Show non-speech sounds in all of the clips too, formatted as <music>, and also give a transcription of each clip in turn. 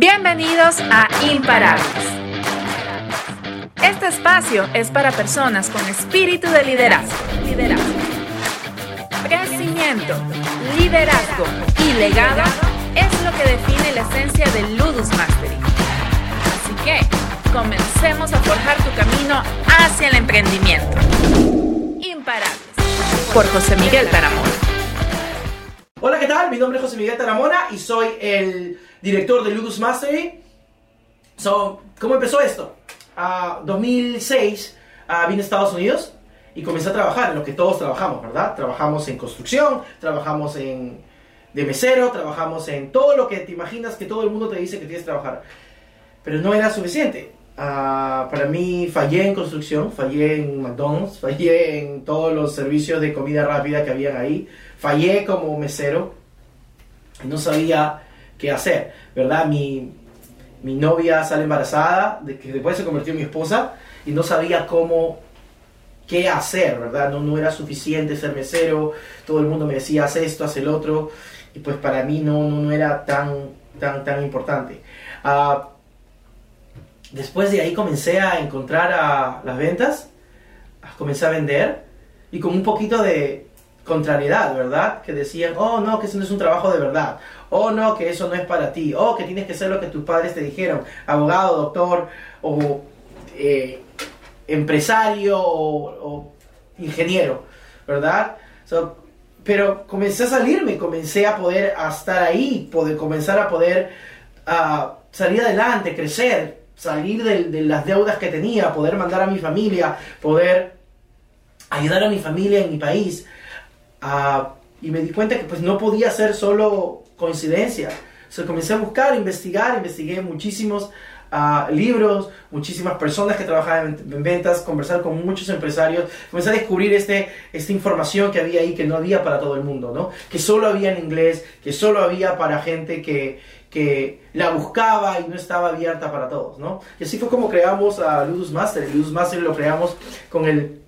Bienvenidos a Imparables. Este espacio es para personas con espíritu de liderazgo. liderazgo. Crecimiento, liderazgo y legado es lo que define la esencia del Ludus Mastery. Así que comencemos a forjar tu camino hacia el emprendimiento. Imparables. Por José Miguel Taramona. Hola, ¿qué tal? Mi nombre es José Miguel Taramona y soy el director de Ludus Mastery. So, ¿Cómo empezó esto? Uh, 2006 uh, vine a Estados Unidos y comencé a trabajar en lo que todos trabajamos, ¿verdad? Trabajamos en construcción, trabajamos en de mesero, trabajamos en todo lo que te imaginas que todo el mundo te dice que tienes que trabajar. Pero no era suficiente. Uh, para mí fallé en construcción, fallé en McDonald's, <laughs> fallé en todos los servicios de comida rápida que habían ahí, fallé como mesero no sabía qué hacer, ¿verdad? Mi, mi novia sale embarazada, de que después se convirtió en mi esposa y no sabía cómo, qué hacer, ¿verdad? No, no era suficiente ser mesero, todo el mundo me decía, haz esto, haz el otro, y pues para mí no, no, no era tan, tan, tan importante. Uh, después de ahí comencé a encontrar a las ventas, comencé a vender, y con un poquito de, contrariedad, ¿verdad? Que decían, oh no, que eso no es un trabajo de verdad, oh no, que eso no es para ti, oh que tienes que ser lo que tus padres te dijeron, abogado, doctor o eh, empresario o, ingeniero, ¿verdad? pero comencé a salirme, comencé a poder estar ahí, poder, comenzar a poder uh, salir adelante, crecer, salir de las deudas que tenía, poder mandar a mi familia, poder ayudar a mi familia en mi país. Uh, y me di cuenta que pues no podía ser solo coincidencia. O comencé a buscar, investigar, investigué muchísimos uh, libros, muchísimas personas que trabajaban en, ventas, conversar con muchos empresarios, comencé a descubrir este, esta información que había ahí que no había para todo el mundo, ¿no? que solo había en inglés, que solo había para gente que, que la buscaba y no estaba abierta para todos. ¿no? Y así fue como creamos a Ludus Master. Ludus Master lo creamos con el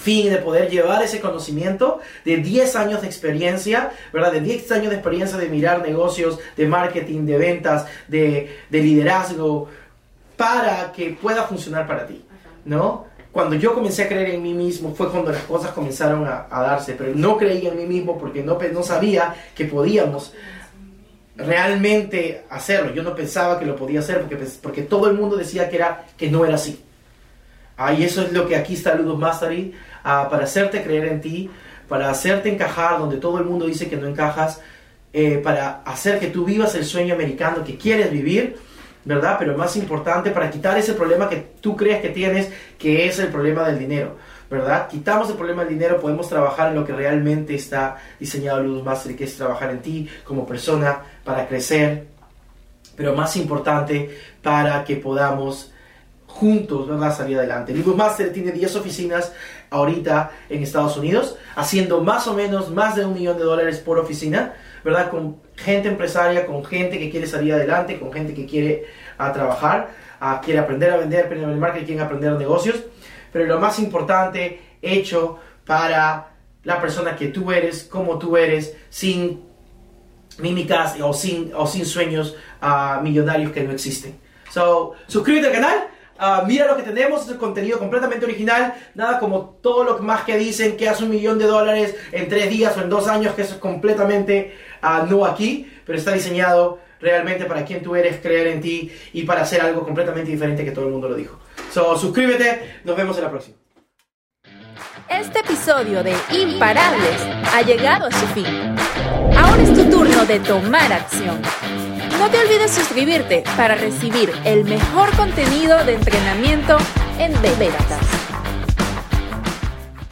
fin de poder llevar ese conocimiento de 10 años de experiencia, ¿verdad? De 10 años de experiencia de mirar negocios, de marketing, de ventas, de, liderazgo, para que pueda funcionar para ti, ¿no? Cuando yo comencé a creer en mí mismo fue cuando las cosas comenzaron a, darse, pero no creía en mí mismo porque no, no sabía que podíamos realmente hacerlo. Yo no pensaba que lo podía hacer porque, porque todo el mundo decía que, era, que no era así. Ah, eso es lo que aquí está Ludus Mastery, para hacerte creer en ti, para hacerte encajar donde todo el mundo dice que no encajas, eh, para hacer que tú vivas el sueño americano que quieres vivir, ¿verdad? Pero más importante, para quitar ese problema que tú crees que tienes, que es el problema del dinero, ¿verdad? Quitamos el problema del dinero, podemos trabajar en lo que realmente está diseñado Ludus Mastery, que es trabajar en ti como persona, para crecer, pero más importante, para que podamos juntos a salir adelante. Libus Master tiene 10 oficinas ahorita en Estados Unidos, haciendo más o menos más de un millón de dólares por oficina, ¿verdad? Con gente empresaria, con gente que quiere salir adelante, con gente que quiere a trabajar, a, quiere aprender a vender, aprender a marketing, quiere aprender negocios. Pero lo más importante, hecho para la persona que tú eres, como tú eres, sin mímicas o sin, o sin sueños uh, millonarios que no existen. So, suscríbete al canal Ah, mira lo que tenemos, es el contenido completamente original, nada como todo lo más que dicen que hace un millón de dólares en tres días o en dos años, que eso es completamente uh, no aquí, pero está diseñado realmente para quien tú eres, creer en ti y para hacer algo completamente diferente que todo el mundo lo dijo. So, suscríbete, nos vemos en la próxima. Este episodio de Imparables ha llegado a su fin. Ahora es tu turno de tomar acción. No te olvides suscribirte para recibir el mejor contenido de entrenamiento en Veritas.